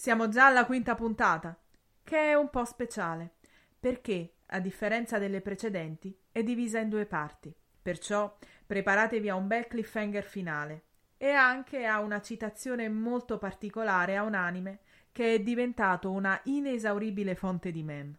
Siamo già alla quinta puntata, che è un po' speciale, perché, a differenza delle precedenti, è divisa in due parti. Perciò preparatevi a un bel cliffhanger finale e anche a una citazione molto particolare a un anime che è diventato una inesauribile fonte di meme.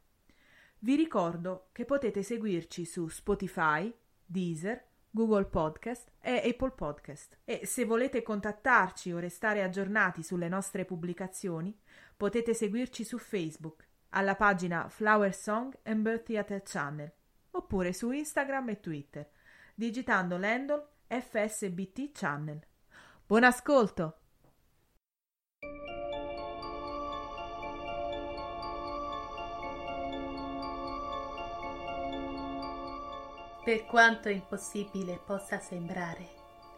Vi ricordo che potete seguirci su Spotify, Deezer, Google Podcast e Apple Podcast. E se volete contattarci o restare aggiornati sulle nostre pubblicazioni, potete seguirci su Facebook alla pagina Flower Song and Birth Theater Channel oppure su Instagram e Twitter digitando l'handle FSBT Channel. Buon ascolto! Per quanto impossibile possa sembrare,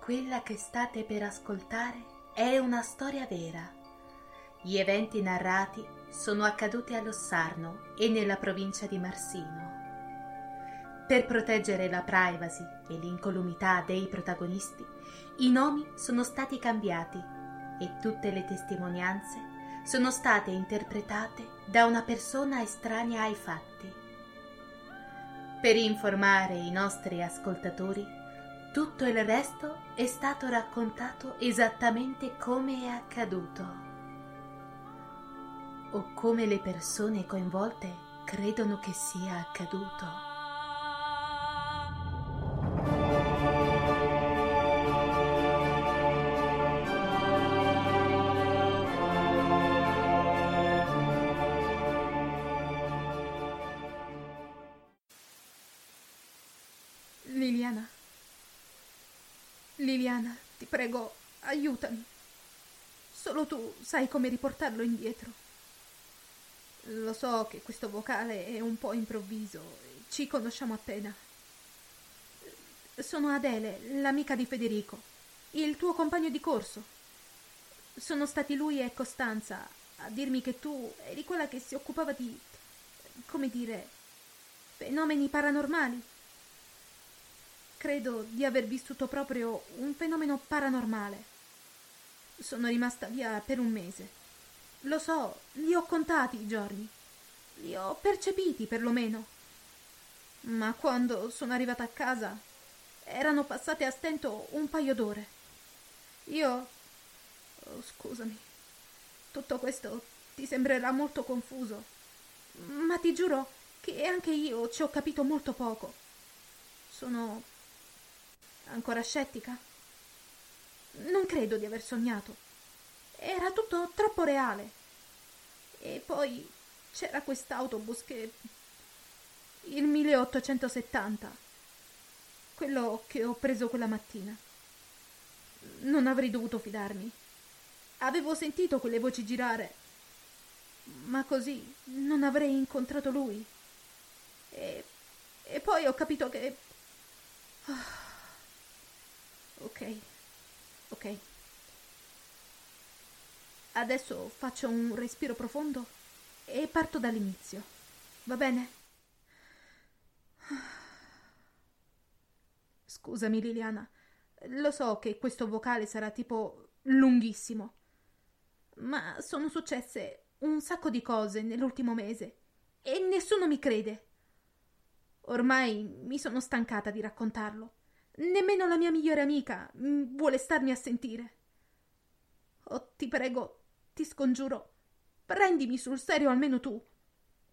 quella che state per ascoltare è una storia vera. Gli eventi narrati sono accaduti a Lossarno e nella provincia di Marsino. Per proteggere la privacy e l'incolumità dei protagonisti, i nomi sono stati cambiati e tutte le testimonianze sono state interpretate da una persona estranea ai fatti. Per informare i nostri ascoltatori, tutto il resto è stato raccontato esattamente come è accaduto o come le persone coinvolte credono che sia accaduto. Aiutami. Solo tu sai come riportarlo indietro. Lo so che questo vocale è un po' improvviso, ci conosciamo appena. Sono Adele, l'amica di Federico, il tuo compagno di corso. Sono stati lui e Costanza a dirmi che tu eri quella che si occupava di, come dire, fenomeni paranormali. Credo di aver vissuto proprio un fenomeno paranormale. Sono rimasta via per un mese. Lo so, li ho contati i giorni. Li ho percepiti perlomeno. Ma quando sono arrivata a casa erano passate a stento un paio d'ore. Io. Oh, scusami. Tutto questo ti sembrerà molto confuso. Ma ti giuro che anche io ci ho capito molto poco. Sono ancora scettica? Non credo di aver sognato. Era tutto troppo reale. E poi c'era quest'autobus che... il 1870. Quello che ho preso quella mattina. Non avrei dovuto fidarmi. Avevo sentito quelle voci girare. Ma così non avrei incontrato lui. E, e poi ho capito che... Oh. Ok, ok. Adesso faccio un respiro profondo e parto dall'inizio. Va bene? Scusami Liliana, lo so che questo vocale sarà tipo lunghissimo, ma sono successe un sacco di cose nell'ultimo mese e nessuno mi crede. Ormai mi sono stancata di raccontarlo. Nemmeno la mia migliore amica vuole starmi a sentire. Oh, ti prego, ti scongiuro, prendimi sul serio almeno tu.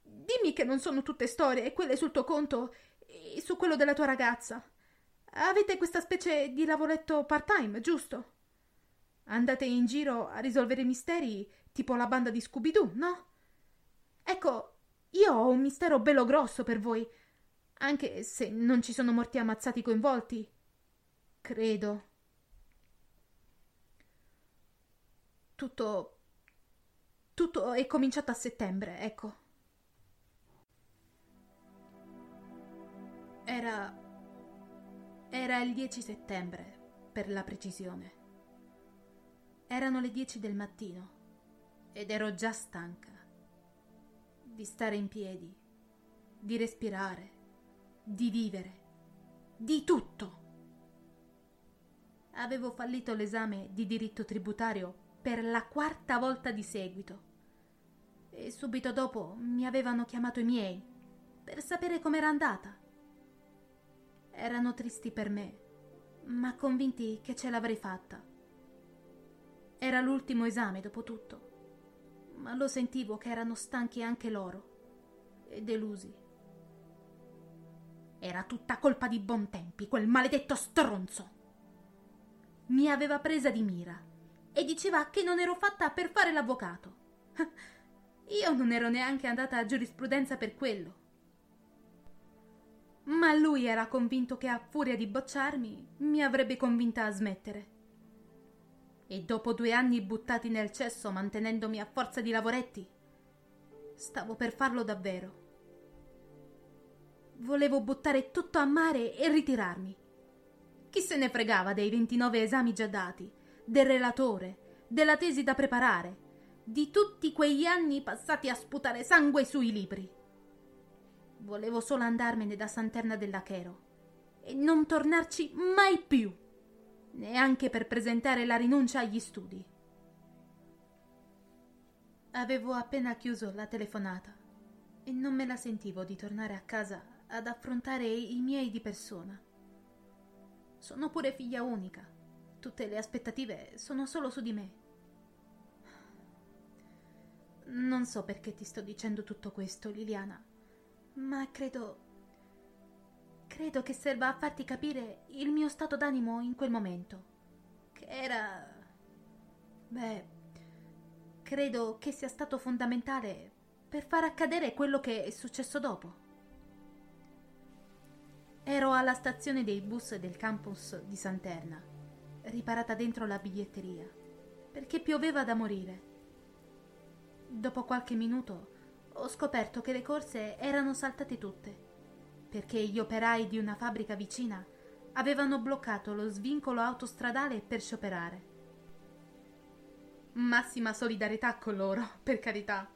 Dimmi che non sono tutte storie, quelle sul tuo conto e su quello della tua ragazza. Avete questa specie di lavoretto part-time, giusto? Andate in giro a risolvere misteri tipo la banda di Scooby-Doo, no? Ecco, io ho un mistero bello grosso per voi, anche se non ci sono morti ammazzati coinvolti. Credo. Tutto. Tutto è cominciato a settembre, ecco. Era. Era il 10 settembre, per la precisione. Erano le 10 del mattino ed ero già stanca di stare in piedi, di respirare, di vivere, di tutto. Avevo fallito l'esame di diritto tributario per la quarta volta di seguito e subito dopo mi avevano chiamato i miei per sapere com'era andata. Erano tristi per me, ma convinti che ce l'avrei fatta. Era l'ultimo esame, dopo tutto, ma lo sentivo che erano stanchi anche loro e delusi. Era tutta colpa di Bontempi, quel maledetto stronzo. Mi aveva presa di mira e diceva che non ero fatta per fare l'avvocato. Io non ero neanche andata a giurisprudenza per quello. Ma lui era convinto che a furia di bocciarmi mi avrebbe convinta a smettere. E dopo due anni buttati nel cesso mantenendomi a forza di lavoretti, stavo per farlo davvero. Volevo buttare tutto a mare e ritirarmi. Chi se ne fregava dei 29 esami già dati, del relatore, della tesi da preparare, di tutti quegli anni passati a sputare sangue sui libri. Volevo solo andarmene da Santerna dell'Achero e non tornarci mai più, neanche per presentare la rinuncia agli studi. Avevo appena chiuso la telefonata e non me la sentivo di tornare a casa ad affrontare i miei di persona. Sono pure figlia unica. Tutte le aspettative sono solo su di me. Non so perché ti sto dicendo tutto questo, Liliana, ma credo... credo che serva a farti capire il mio stato d'animo in quel momento. Che era... Beh, credo che sia stato fondamentale per far accadere quello che è successo dopo. Ero alla stazione dei bus del campus di Santerna, riparata dentro la biglietteria, perché pioveva da morire. Dopo qualche minuto ho scoperto che le corse erano saltate tutte, perché gli operai di una fabbrica vicina avevano bloccato lo svincolo autostradale per scioperare. Massima solidarietà con loro, per carità.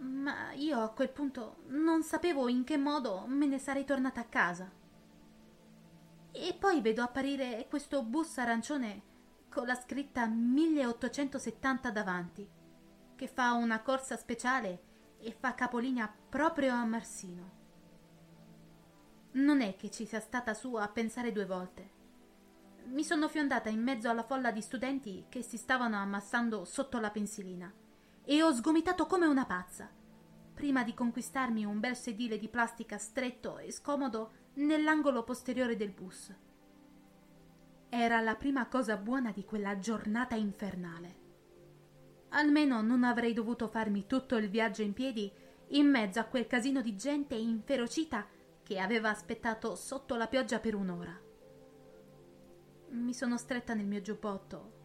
Ma io a quel punto non sapevo in che modo me ne sarei tornata a casa. E poi vedo apparire questo bus arancione con la scritta 1870 davanti, che fa una corsa speciale e fa capolinea proprio a Marsino. Non è che ci sia stata su a pensare due volte. Mi sono fiondata in mezzo alla folla di studenti che si stavano ammassando sotto la pensilina e ho sgomitato come una pazza, prima di conquistarmi un bel sedile di plastica stretto e scomodo nell'angolo posteriore del bus. Era la prima cosa buona di quella giornata infernale. Almeno non avrei dovuto farmi tutto il viaggio in piedi in mezzo a quel casino di gente inferocita che aveva aspettato sotto la pioggia per un'ora. Mi sono stretta nel mio giubbotto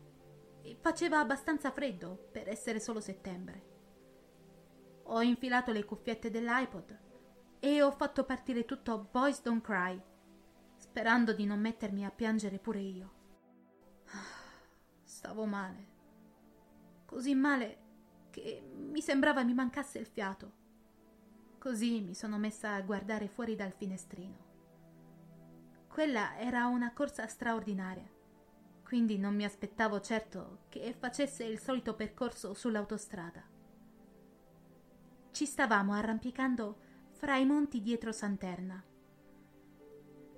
faceva abbastanza freddo per essere solo settembre. Ho infilato le cuffiette dell'iPod e ho fatto partire tutto Boys Don't Cry, sperando di non mettermi a piangere pure io. Stavo male, così male che mi sembrava mi mancasse il fiato. Così mi sono messa a guardare fuori dal finestrino. Quella era una corsa straordinaria, quindi non mi aspettavo certo che facesse il solito percorso sull'autostrada. Ci stavamo arrampicando fra i monti dietro Santerna.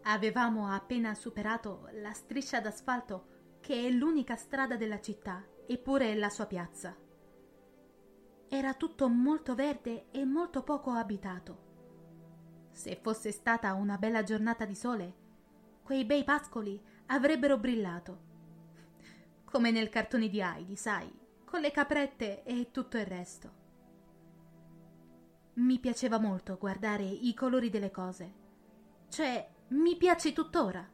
Avevamo appena superato la striscia d'asfalto che è l'unica strada della città eppure la sua piazza. Era tutto molto verde e molto poco abitato. Se fosse stata una bella giornata di sole, quei bei pascoli avrebbero brillato. Come nel cartone di Heidi, sai, con le caprette e tutto il resto. Mi piaceva molto guardare i colori delle cose. Cioè, mi piace tuttora.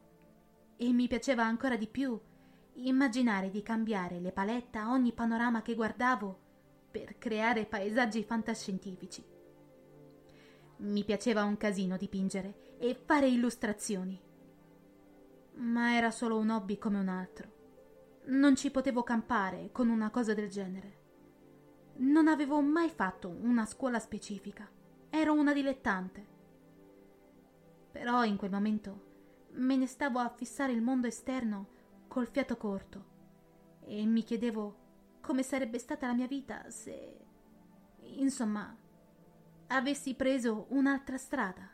E mi piaceva ancora di più immaginare di cambiare le palette a ogni panorama che guardavo per creare paesaggi fantascientifici. Mi piaceva un casino dipingere e fare illustrazioni. Ma era solo un hobby come un altro. Non ci potevo campare con una cosa del genere. Non avevo mai fatto una scuola specifica. Ero una dilettante. Però in quel momento me ne stavo a fissare il mondo esterno col fiato corto e mi chiedevo come sarebbe stata la mia vita se... insomma, avessi preso un'altra strada.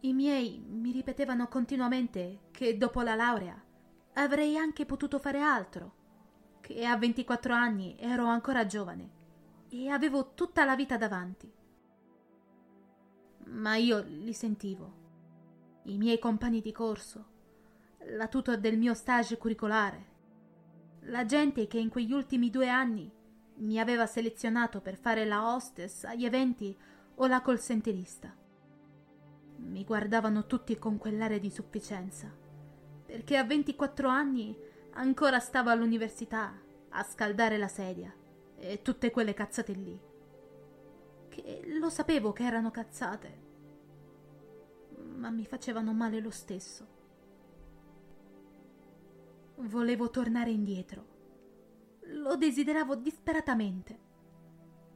I miei mi ripetevano continuamente che dopo la laurea avrei anche potuto fare altro, che a 24 anni ero ancora giovane e avevo tutta la vita davanti. Ma io li sentivo, i miei compagni di corso, la tutor del mio stage curricolare, la gente che in quegli ultimi due anni mi aveva selezionato per fare la hostess agli eventi o la call centerista. Mi guardavano tutti con quell'aria di sufficienza, perché a 24 anni ancora stavo all'università a scaldare la sedia e tutte quelle cazzate lì. Che lo sapevo che erano cazzate, ma mi facevano male lo stesso. Volevo tornare indietro. Lo desideravo disperatamente.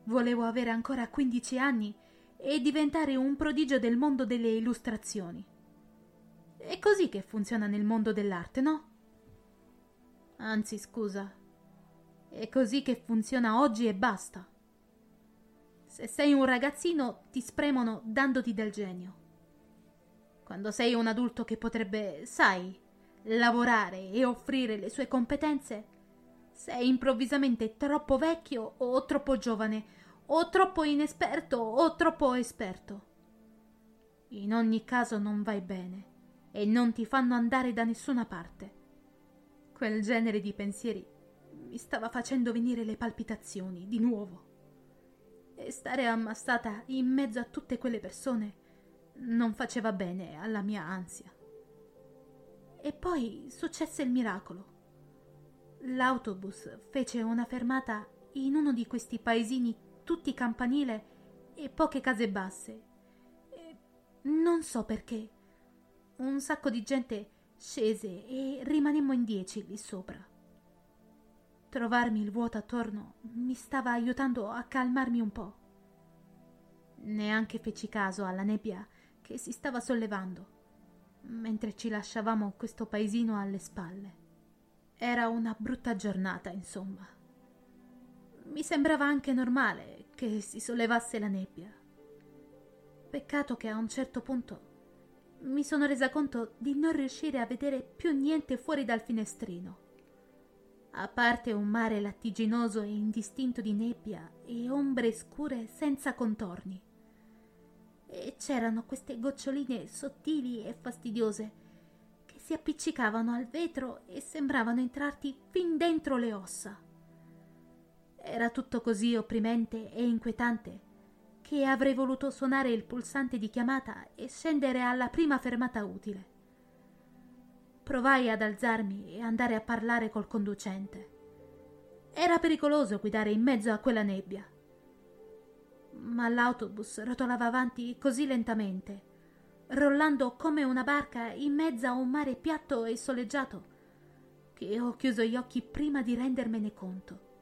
Volevo avere ancora 15 anni e diventare un prodigio del mondo delle illustrazioni. È così che funziona nel mondo dell'arte, no? Anzi, scusa, è così che funziona oggi e basta. Se sei un ragazzino ti spremono dandoti del genio. Quando sei un adulto che potrebbe, sai, lavorare e offrire le sue competenze, sei improvvisamente troppo vecchio o troppo giovane, o troppo inesperto o troppo esperto. In ogni caso non vai bene e non ti fanno andare da nessuna parte. Quel genere di pensieri mi stava facendo venire le palpitazioni di nuovo. E stare ammassata in mezzo a tutte quelle persone non faceva bene alla mia ansia. E poi successe il miracolo. L'autobus fece una fermata in uno di questi paesini tutti campanile e poche case basse. E non so perché. Un sacco di gente scese e rimanemmo in dieci lì sopra. Trovarmi il vuoto attorno mi stava aiutando a calmarmi un po'. Neanche feci caso alla nebbia che si stava sollevando mentre ci lasciavamo questo paesino alle spalle. Era una brutta giornata, insomma. Mi sembrava anche normale che si sollevasse la nebbia. Peccato che a un certo punto mi sono resa conto di non riuscire a vedere più niente fuori dal finestrino. A parte un mare lattiginoso e indistinto di nebbia e ombre scure senza contorni e c'erano queste goccioline sottili e fastidiose che si appiccicavano al vetro e sembravano entrarti fin dentro le ossa. Era tutto così opprimente e inquietante che avrei voluto suonare il pulsante di chiamata e scendere alla prima fermata utile. Provai ad alzarmi e andare a parlare col conducente. Era pericoloso guidare in mezzo a quella nebbia ma l'autobus rotolava avanti così lentamente, rollando come una barca in mezzo a un mare piatto e soleggiato, che ho chiuso gli occhi prima di rendermene conto.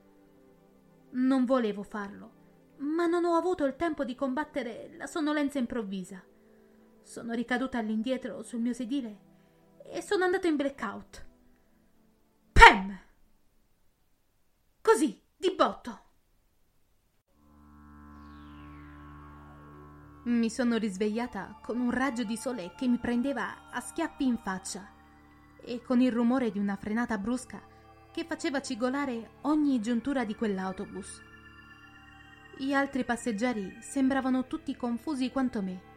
Non volevo farlo, ma non ho avuto il tempo di combattere la sonnolenza improvvisa. Sono ricaduta all'indietro sul mio sedile e sono andato in blackout. Pam! Così, di botto. Mi sono risvegliata con un raggio di sole che mi prendeva a schiaffi in faccia e con il rumore di una frenata brusca che faceva cigolare ogni giuntura di quell'autobus. Gli altri passeggeri sembravano tutti confusi quanto me.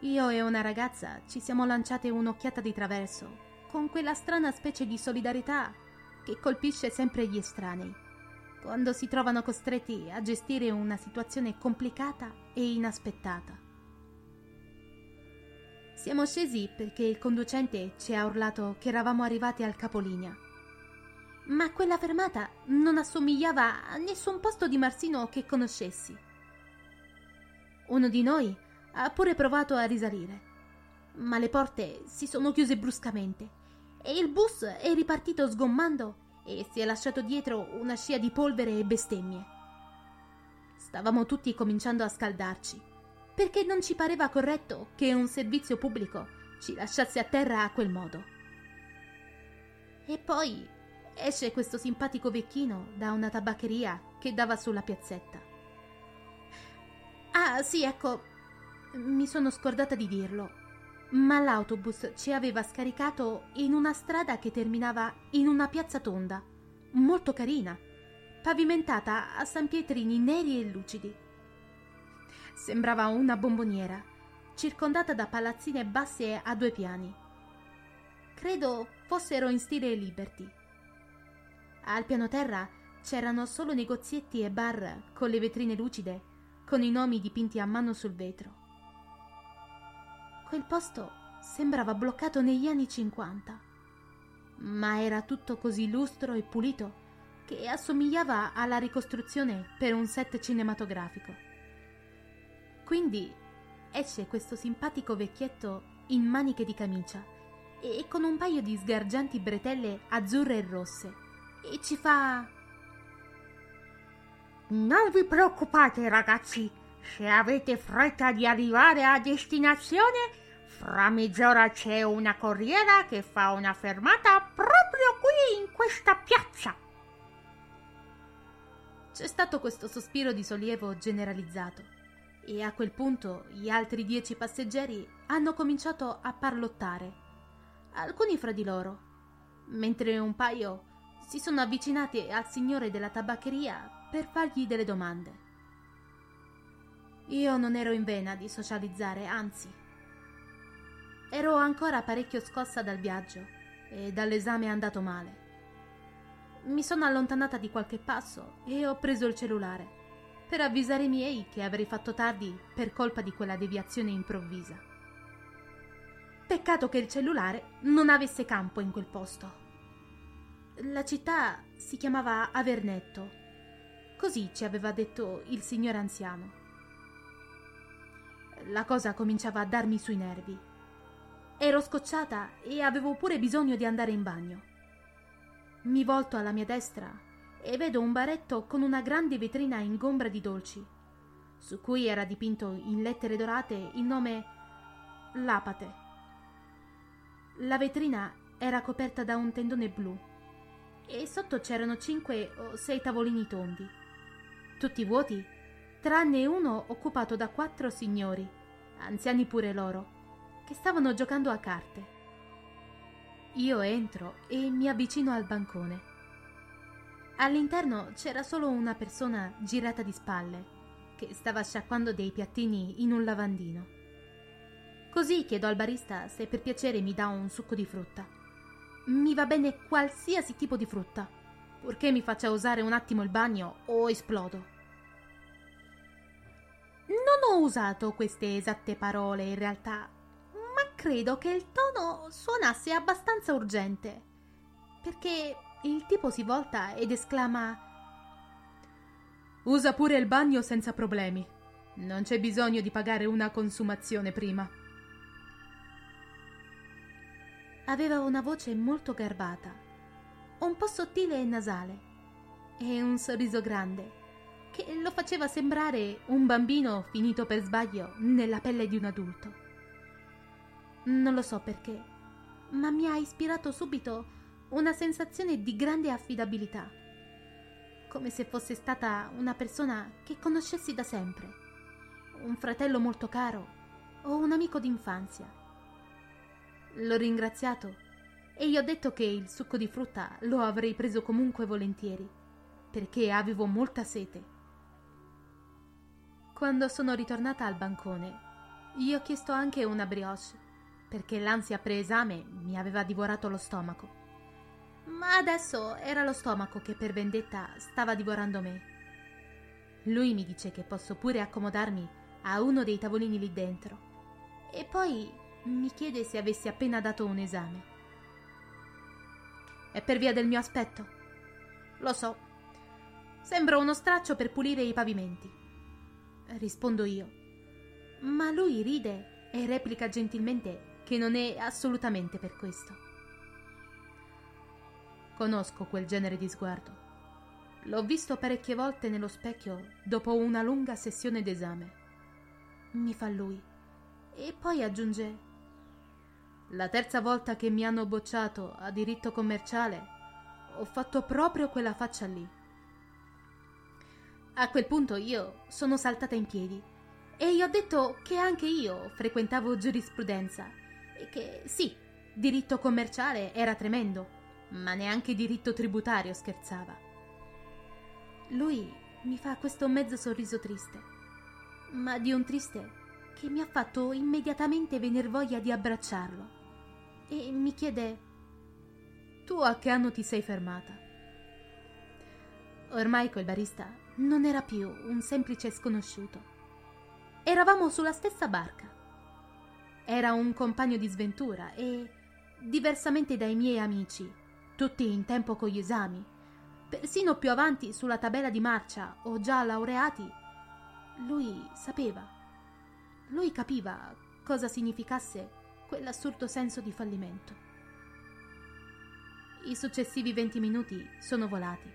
Io e una ragazza ci siamo lanciate un'occhiata di traverso, con quella strana specie di solidarietà che colpisce sempre gli estranei, quando si trovano costretti a gestire una situazione complicata e inaspettata. Siamo scesi perché il conducente ci ha urlato che eravamo arrivati al capolinea. Ma quella fermata non assomigliava a nessun posto di Marsino che conoscessi. Uno di noi ha pure provato a risalire, ma le porte si sono chiuse bruscamente e il bus è ripartito sgommando e si è lasciato dietro una scia di polvere e bestemmie. Stavamo tutti cominciando a scaldarci, perché non ci pareva corretto che un servizio pubblico ci lasciasse a terra a quel modo. E poi esce questo simpatico vecchino da una tabaccheria che dava sulla piazzetta. Ah, sì, ecco, mi sono scordata di dirlo, ma l'autobus ci aveva scaricato in una strada che terminava in una piazza tonda, molto carina, pavimentata a sanpietrini neri e lucidi. Sembrava una bomboniera, circondata da palazzine basse a due piani. Credo fossero in stile Liberty. Al piano terra c'erano solo negozietti e bar con le vetrine lucide, con i nomi dipinti a mano sul vetro. Quel posto sembrava bloccato negli anni 50, ma era tutto così lustro e pulito che assomigliava alla ricostruzione per un set cinematografico. Quindi esce questo simpatico vecchietto in maniche di camicia e con un paio di sgargianti bretelle azzurre e rosse e ci fa... Non vi preoccupate ragazzi, se avete fretta di arrivare a destinazione, fra mezz'ora c'è una corriera che fa una fermata proprio qui in questa piazza. C'è stato questo sospiro di sollievo generalizzato. E a quel punto gli altri dieci passeggeri hanno cominciato a parlottare, alcuni fra di loro, mentre un paio si sono avvicinati al signore della tabaccheria per fargli delle domande. Io non ero in vena di socializzare, anzi. Ero ancora parecchio scossa dal viaggio e dall'esame andato male. Mi sono allontanata di qualche passo e ho preso il cellulare per avvisare i miei che avrei fatto tardi per colpa di quella deviazione improvvisa. Peccato che il cellulare non avesse campo in quel posto. La città si chiamava Avernetto. Così ci aveva detto il signor anziano. La cosa cominciava a darmi sui nervi. Ero scocciata e avevo pure bisogno di andare in bagno. Mi volto alla mia destra e vedo un baretto con una grande vetrina ingombra di dolci, su cui era dipinto in lettere dorate il nome Lapate. La vetrina era coperta da un tendone blu e sotto c'erano cinque o sei tavolini tondi, tutti vuoti tranne uno occupato da quattro signori, anziani pure loro, che stavano giocando a carte. Io entro e mi avvicino al bancone. All'interno c'era solo una persona girata di spalle, che stava sciacquando dei piattini in un lavandino. Così chiedo al barista se per piacere mi dà un succo di frutta. Mi va bene qualsiasi tipo di frutta, purché mi faccia usare un attimo il bagno o esplodo. Non ho usato queste esatte parole in realtà, ma credo che il tono suonasse abbastanza urgente, perché il tipo si volta ed esclama Usa pure il bagno senza problemi. Non c'è bisogno di pagare una consumazione prima. Aveva una voce molto garbata, un po' sottile e nasale, e un sorriso grande che lo faceva sembrare un bambino finito per sbaglio nella pelle di un adulto. Non lo so perché, ma mi ha ispirato subito una sensazione di grande affidabilità, come se fosse stata una persona che conoscessi da sempre, un fratello molto caro o un amico d'infanzia. L'ho ringraziato e gli ho detto che il succo di frutta lo avrei preso comunque volentieri, perché avevo molta sete. Quando sono ritornata al bancone, gli ho chiesto anche una brioche, perché l'ansia preesame mi aveva divorato lo stomaco. Ma adesso era lo stomaco che per vendetta stava divorando me. Lui mi dice che posso pure accomodarmi a uno dei tavolini lì dentro. E poi mi chiede se avessi appena dato un esame. È per via del mio aspetto? Lo so. Sembro uno straccio per pulire i pavimenti. Rispondo io. Ma lui ride e replica gentilmente che non è assolutamente per questo. Conosco quel genere di sguardo. L'ho visto parecchie volte nello specchio dopo una lunga sessione d'esame. Mi fa lui. E poi aggiunge: La terza volta che mi hanno bocciato a diritto commerciale, ho fatto proprio quella faccia lì. A quel punto io sono saltata in piedi e gli ho detto che anche io frequentavo giurisprudenza e che sì, diritto commerciale era tremendo ma neanche diritto tributario scherzava. Lui mi fa questo mezzo sorriso triste, ma di un triste che mi ha fatto immediatamente venir voglia di abbracciarlo e mi chiede Tu a che anno ti sei fermata? Ormai quel barista non era più un semplice sconosciuto. Eravamo sulla stessa barca. Era un compagno di sventura e, diversamente dai miei amici, tutti in tempo con gli esami, persino più avanti sulla tabella di marcia o già laureati, lui sapeva, lui capiva cosa significasse quell'assurdo senso di fallimento. I successivi venti minuti sono volati.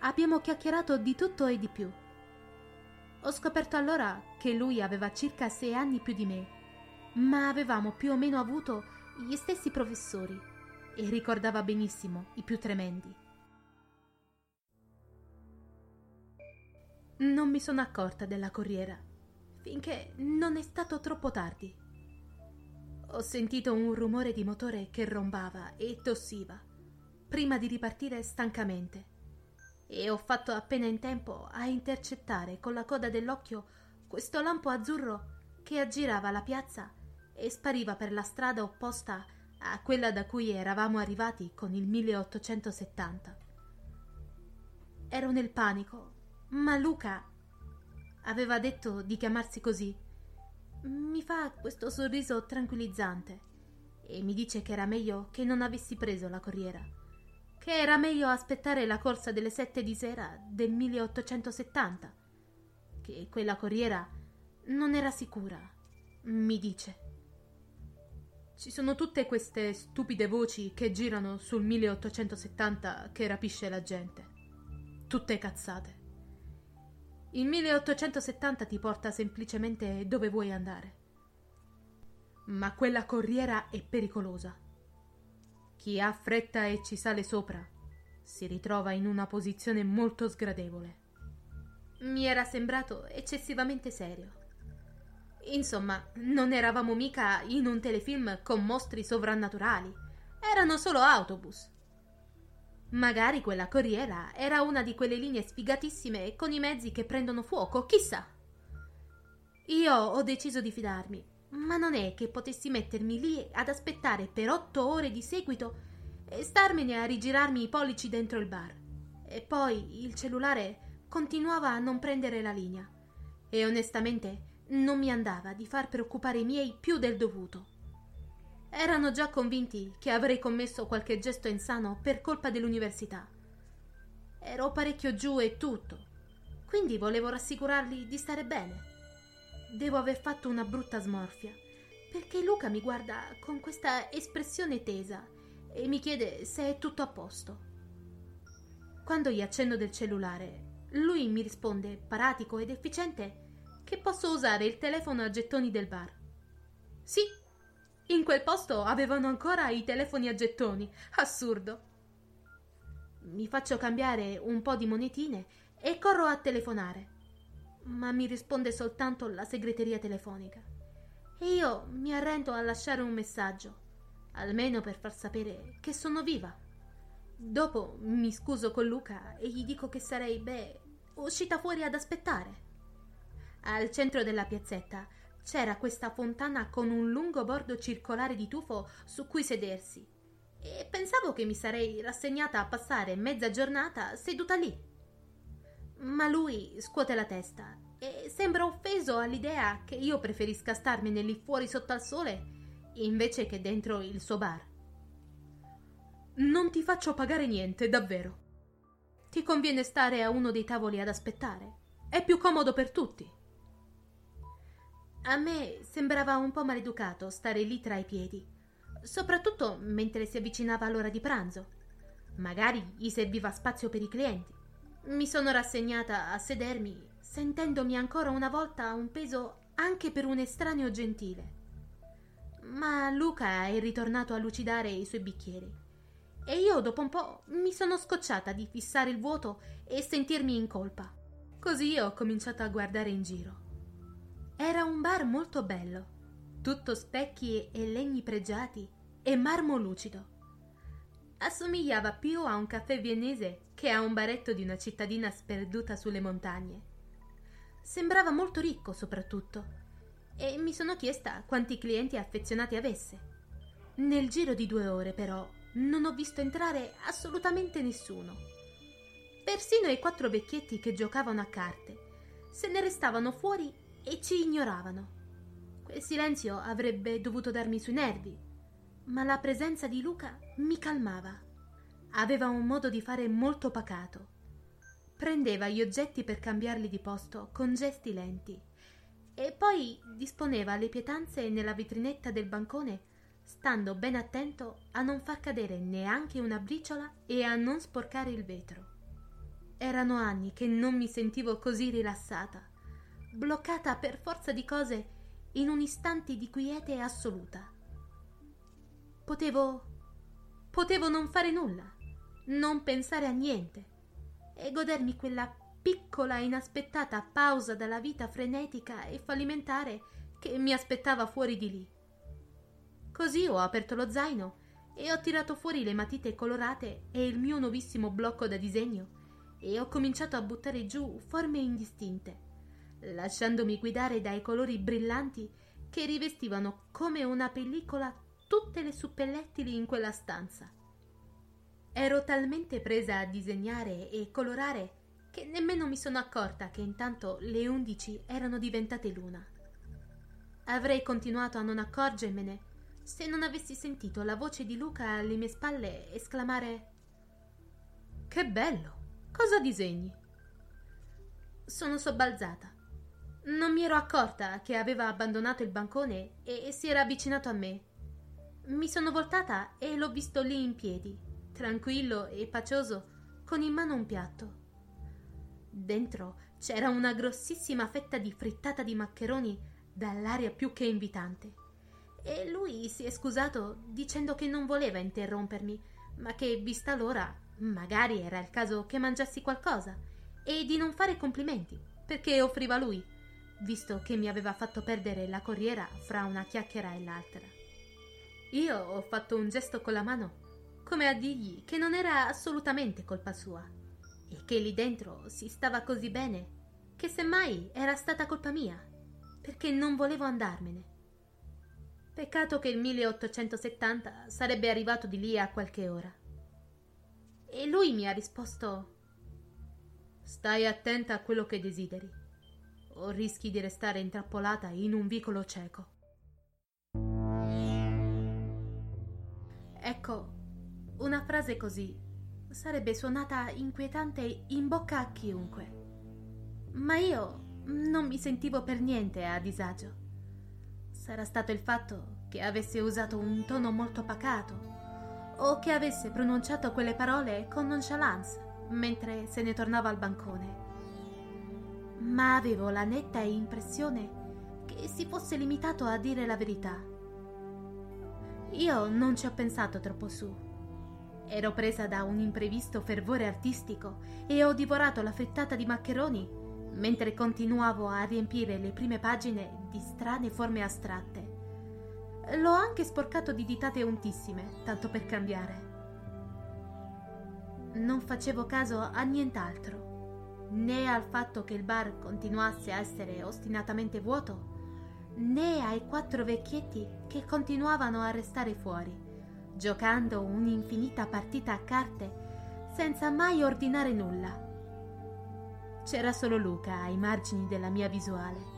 Abbiamo chiacchierato di tutto e di più. Ho scoperto allora che lui aveva circa sei anni più di me, ma avevamo più o meno avuto gli stessi professori e ricordava benissimo i più tremendi. Non mi sono accorta della corriera finché non è stato troppo tardi. Ho sentito un rumore di motore che rombava e tossiva prima di ripartire stancamente e ho fatto appena in tempo a intercettare con la coda dell'occhio questo lampo azzurro che aggirava la piazza e spariva per la strada opposta a quella da cui eravamo arrivati con il 1870. Ero nel panico, ma Luca aveva detto di chiamarsi così. Mi fa questo sorriso tranquillizzante e mi dice che era meglio che non avessi preso la corriera, che era meglio aspettare la corsa delle sette di sera del 1870, che quella corriera non era sicura, mi dice. Ci sono tutte queste stupide voci che girano sul 1870 che rapisce la gente. Tutte cazzate. Il 1870 ti porta semplicemente dove vuoi andare. Ma quella corriera è pericolosa. Chi ha fretta e ci sale sopra si ritrova in una posizione molto sgradevole. Mi era sembrato eccessivamente serio. Insomma, non eravamo mica in un telefilm con mostri sovrannaturali. Erano solo autobus. Magari quella corriera era una di quelle linee sfigatissime con i mezzi che prendono fuoco, chissà. Io ho deciso di fidarmi, ma non è che potessi mettermi lì ad aspettare per otto ore di seguito e starmene a rigirarmi i pollici dentro il bar. E poi il cellulare continuava a non prendere la linea. E onestamente non mi andava di far preoccupare i miei più del dovuto. Erano già convinti che avrei commesso qualche gesto insano per colpa dell'università. Ero parecchio giù e tutto, quindi volevo rassicurarli di stare bene. Devo aver fatto una brutta smorfia, perché Luca mi guarda con questa espressione tesa e mi chiede se è tutto a posto. Quando gli accenno del cellulare, lui mi risponde paratico ed efficiente che posso usare il telefono a gettoni del bar. Sì, in quel posto avevano ancora i telefoni a gettoni. Assurdo. Mi faccio cambiare un po' di monetine e corro a telefonare. Ma mi risponde soltanto la segreteria telefonica. E io mi arrendo a lasciare un messaggio. almeno per far sapere che sono viva. Dopo mi scuso con Luca e gli dico che sarei, beh, uscita fuori ad aspettare. Al centro della piazzetta c'era questa fontana con un lungo bordo circolare di tufo su cui sedersi e pensavo che mi sarei rassegnata a passare mezza giornata seduta lì. Ma lui scuote la testa e sembra offeso all'idea che io preferisca starmene lì fuori sotto al sole invece che dentro il suo bar. Non ti faccio pagare niente, davvero. Ti conviene stare a uno dei tavoli ad aspettare. È più comodo per tutti. A me sembrava un po' maleducato stare lì tra i piedi, soprattutto mentre si avvicinava l'ora di pranzo. Magari gli serviva spazio per i clienti. Mi sono rassegnata a sedermi, sentendomi ancora una volta un peso anche per un estraneo gentile. Ma Luca è ritornato a lucidare i suoi bicchieri e io dopo un po' mi sono scocciata di fissare il vuoto e sentirmi in colpa. Così ho cominciato a guardare in giro. Era un bar molto bello, tutto specchi e legni pregiati e marmo lucido. Assomigliava più a un caffè viennese che a un baretto di una cittadina sperduta sulle montagne. Sembrava molto ricco soprattutto e mi sono chiesta quanti clienti affezionati avesse. Nel giro di due ore però non ho visto entrare assolutamente nessuno. Persino i quattro vecchietti che giocavano a carte se ne restavano fuori e ci ignoravano. Quel silenzio avrebbe dovuto darmi sui nervi, ma la presenza di Luca mi calmava. Aveva un modo di fare molto pacato. Prendeva gli oggetti per cambiarli di posto con gesti lenti e poi disponeva le pietanze nella vetrinetta del bancone stando ben attento a non far cadere neanche una briciola e a non sporcare il vetro. Erano anni che non mi sentivo così rilassata, bloccata per forza di cose in un istante di quiete assoluta. Potevo. potevo non fare nulla, non pensare a niente e godermi quella piccola e inaspettata pausa dalla vita frenetica e fallimentare che mi aspettava fuori di lì. Così ho aperto lo zaino e ho tirato fuori le matite colorate e il mio nuovissimo blocco da disegno e ho cominciato a buttare giù forme indistinte, lasciandomi guidare dai colori brillanti che rivestivano come una pellicola tutte le suppellettili in quella stanza. Ero talmente presa a disegnare e colorare che nemmeno mi sono accorta che intanto le undici erano diventate l'una. Avrei continuato a non accorgermene se non avessi sentito la voce di Luca alle mie spalle esclamare Che bello! Cosa disegni? Sono sobbalzata. Non mi ero accorta che aveva abbandonato il bancone e si era avvicinato a me. Mi sono voltata e l'ho visto lì in piedi, tranquillo e pacioso, con in mano un piatto. Dentro c'era una grossissima fetta di frittata di maccheroni dall'aria più che invitante e lui si è scusato dicendo che non voleva interrompermi, ma che, vista l'ora, magari era il caso che mangiassi qualcosa e di non fare complimenti, perché offriva lui, visto che mi aveva fatto perdere la corriera fra una chiacchiera e l'altra. Io ho fatto un gesto con la mano, come a dirgli che non era assolutamente colpa sua e che lì dentro si stava così bene che semmai era stata colpa mia, perché non volevo andarmene. Peccato che il 1870 sarebbe arrivato di lì a qualche ora. E lui mi ha risposto Stai attenta a quello che desideri, o rischi di restare intrappolata in un vicolo cieco. Ecco, una frase così sarebbe suonata inquietante in bocca a chiunque. Ma io non mi sentivo per niente a disagio. Sarà stato il fatto che avesse usato un tono molto pacato o che avesse pronunciato quelle parole con nonchalance mentre se ne tornava al bancone. Ma avevo la netta impressione che si fosse limitato a dire la verità. Io non ci ho pensato troppo su. Ero presa da un imprevisto fervore artistico e ho divorato la frittata di maccheroni mentre continuavo a riempire le prime pagine di strane forme astratte. L'ho anche sporcato di ditate untissime, tanto per cambiare. Non facevo caso a nient'altro, né al fatto che il bar continuasse a essere ostinatamente vuoto, né ai quattro vecchietti che continuavano a restare fuori, giocando un'infinita partita a carte senza mai ordinare nulla. C'era solo Luca ai margini della mia visuale,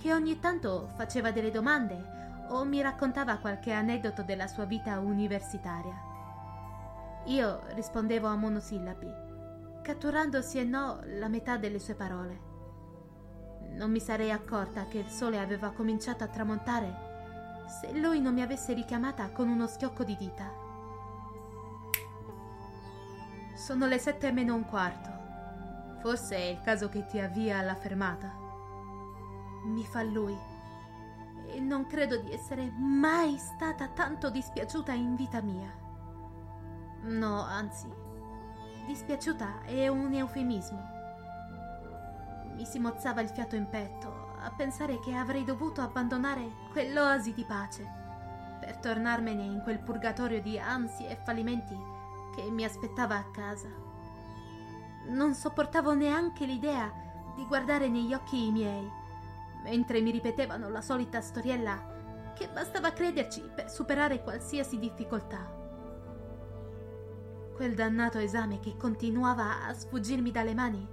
che ogni tanto faceva delle domande o mi raccontava qualche aneddoto della sua vita universitaria. Io rispondevo a monosillabi, catturando sì e no la metà delle sue parole. Non mi sarei accorta che il sole aveva cominciato a tramontare se lui non mi avesse richiamata con uno schiocco di dita. Sono le sette meno un quarto. Forse è il caso che ti avvia alla fermata. Mi fa lui. E non credo di essere mai stata tanto dispiaciuta in vita mia. No, anzi, dispiaciuta è un eufemismo. Mi si mozzava il fiato in petto a pensare che avrei dovuto abbandonare quell'oasi di pace per tornarmene in quel purgatorio di ansie e fallimenti che mi aspettava a casa. Non sopportavo neanche l'idea di guardare negli occhi i miei, mentre mi ripetevano la solita storiella che bastava crederci per superare qualsiasi difficoltà. Quel dannato esame che continuava a sfuggirmi dalle mani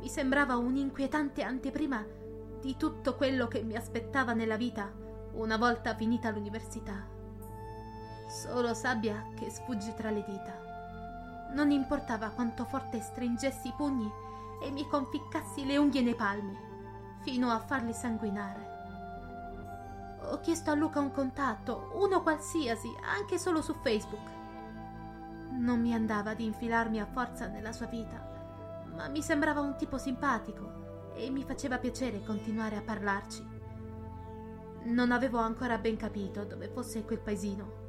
mi sembrava un'inquietante anteprima di tutto quello che mi aspettava nella vita una volta finita l'università. Solo sabbia che sfugge tra le dita. Non importava quanto forte stringessi i pugni e mi conficcassi le unghie nei palmi, fino a farli sanguinare. Ho chiesto a Luca un contatto, uno qualsiasi, anche solo su Facebook. Non mi andava di infilarmi a forza nella sua vita, ma mi sembrava un tipo simpatico e mi faceva piacere continuare a parlarci. Non avevo ancora ben capito dove fosse quel paesino,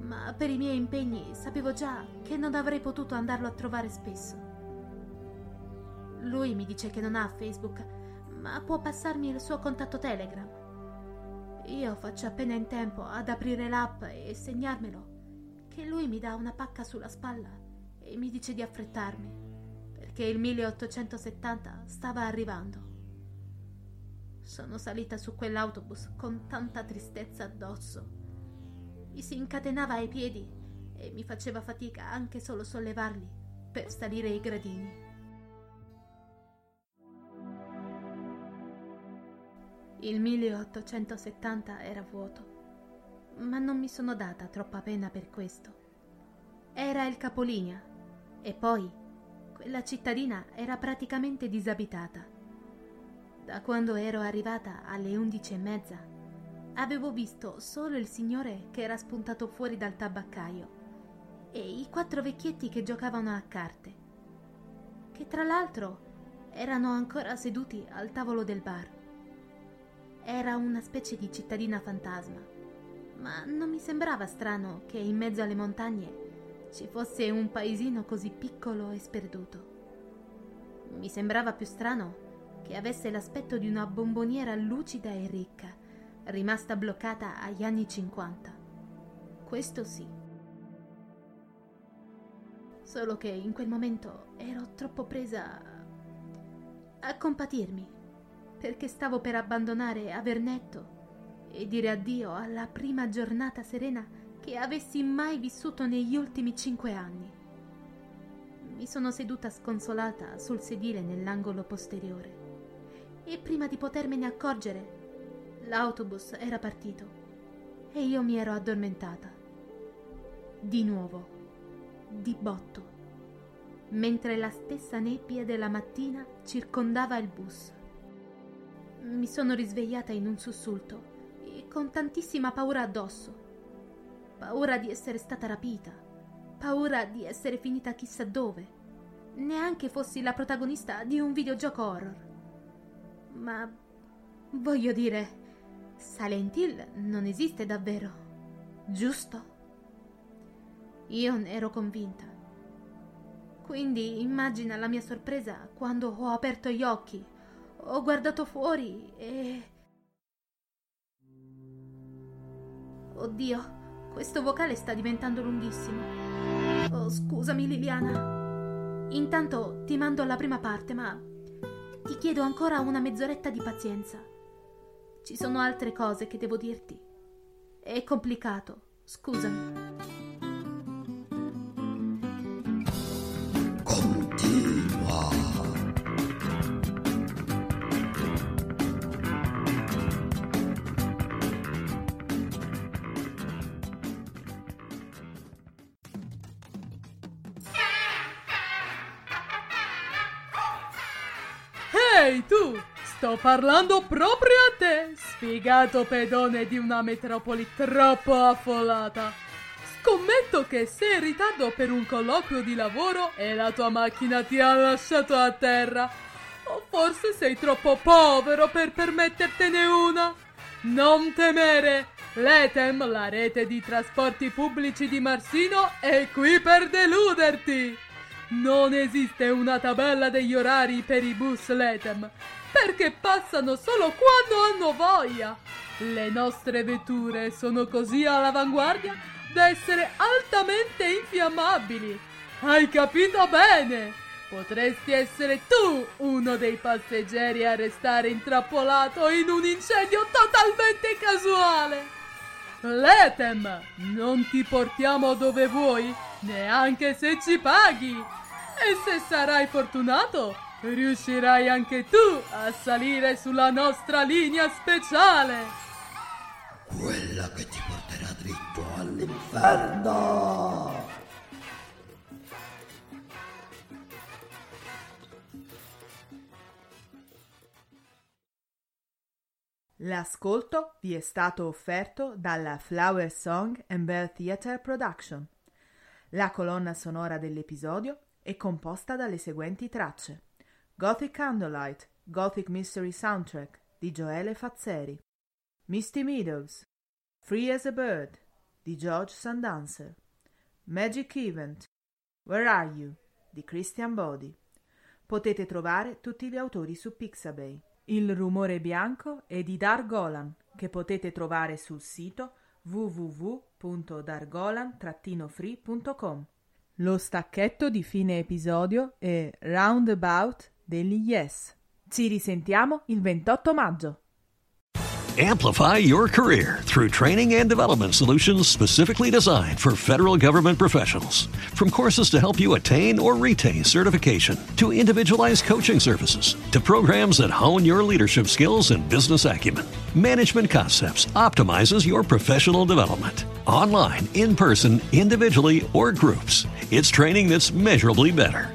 ma per i miei impegni sapevo già che non avrei potuto andarlo a trovare spesso. Lui mi dice che non ha Facebook, ma può passarmi il suo contatto Telegram. Io faccio appena in tempo ad aprire l'app e segnarmelo, che lui mi dà una pacca sulla spalla e mi dice di affrettarmi, perché il 1870 stava arrivando. Sono salita su quell'autobus con tanta tristezza addosso. Mi si incatenava ai piedi e mi faceva fatica anche solo sollevarli per salire i gradini. Il 1870 era vuoto, ma non mi sono data troppa pena per questo. Era il capolinea e poi quella cittadina era praticamente disabitata da quando ero arrivata alle undici e mezza, avevo visto solo il signore che era spuntato fuori dal tabaccaio e i quattro vecchietti che giocavano a carte, che tra l'altro erano ancora seduti al tavolo del bar. Era una specie di cittadina fantasma, ma non mi sembrava strano che in mezzo alle montagne ci fosse un paesino così piccolo e sperduto. Mi sembrava più strano che avesse l'aspetto di una bomboniera lucida e ricca, rimasta bloccata agli anni 50. Questo sì. Solo che in quel momento ero troppo presa a compatirmi, perché stavo per abbandonare Avernetto e dire addio alla prima giornata serena che avessi mai vissuto negli ultimi cinque anni. Mi sono seduta sconsolata sul sedile nell'angolo posteriore e prima di potermene accorgere l'autobus era partito e io mi ero addormentata. Di nuovo, di botto, mentre la stessa nebbia della mattina circondava il bus. Mi sono risvegliata in un sussulto e con tantissima paura addosso. Paura di essere stata rapita, paura di essere finita chissà dove, neanche fossi la protagonista di un videogioco horror. Ma voglio dire, Silent Hill non esiste davvero, giusto? Io ne ero convinta. Quindi immagina la mia sorpresa quando ho aperto gli occhi, ho guardato fuori e... Oddio, questo vocale sta diventando lunghissimo. Oh, scusami Liliana. Intanto ti mando la prima parte, ma ti chiedo ancora una mezz'oretta di pazienza. Ci sono altre cose che devo dirti. È complicato, scusami. Sto parlando proprio a te, sfigato pedone di una metropoli troppo affollata. Scommetto che sei in ritardo per un colloquio di lavoro e la tua macchina ti ha lasciato a terra. O forse sei troppo povero per permettertene una. Non temere! L'ETEM, la rete di trasporti pubblici di Marsino, è qui per deluderti! Non esiste una tabella degli orari per i bus LETEM, perché passano solo quando hanno voglia. Le nostre vetture sono così all'avanguardia da essere altamente infiammabili. Hai capito bene? Potresti essere tu uno dei passeggeri a restare intrappolato in un incendio totalmente casuale. L'Etem, non ti portiamo dove vuoi, neanche se ci paghi. E se sarai fortunato, riuscirai anche tu a salire sulla nostra linea speciale. Quella che ti porterà dritto all'inferno. L'ascolto vi è stato offerto dalla Flower Song and Bell Theatre Production. La colonna sonora dell'episodio è composta dalle seguenti tracce: Gothic Candlelight, Gothic Mystery Soundtrack di Joele Fazzeri, Misty Meadows, Free as a Bird di George Sandancer, Magic Event, Where Are You di Christian Body. Potete trovare tutti gli autori su Pixabay. Il rumore bianco è di Dar Golan, che potete trovare sul sito www.dargolan-free.com. Lo stacchetto di fine episodio è Roundabout degli Yes. Ci risentiamo il 28 maggio. Amplify your career through training and development solutions specifically designed for federal government professionals. From courses to help you attain or retain certification, to individualized coaching services, to programs that hone your leadership skills and business acumen, Management Concepts optimizes your professional development. Online, in person, individually, or groups, it's training that's measurably better.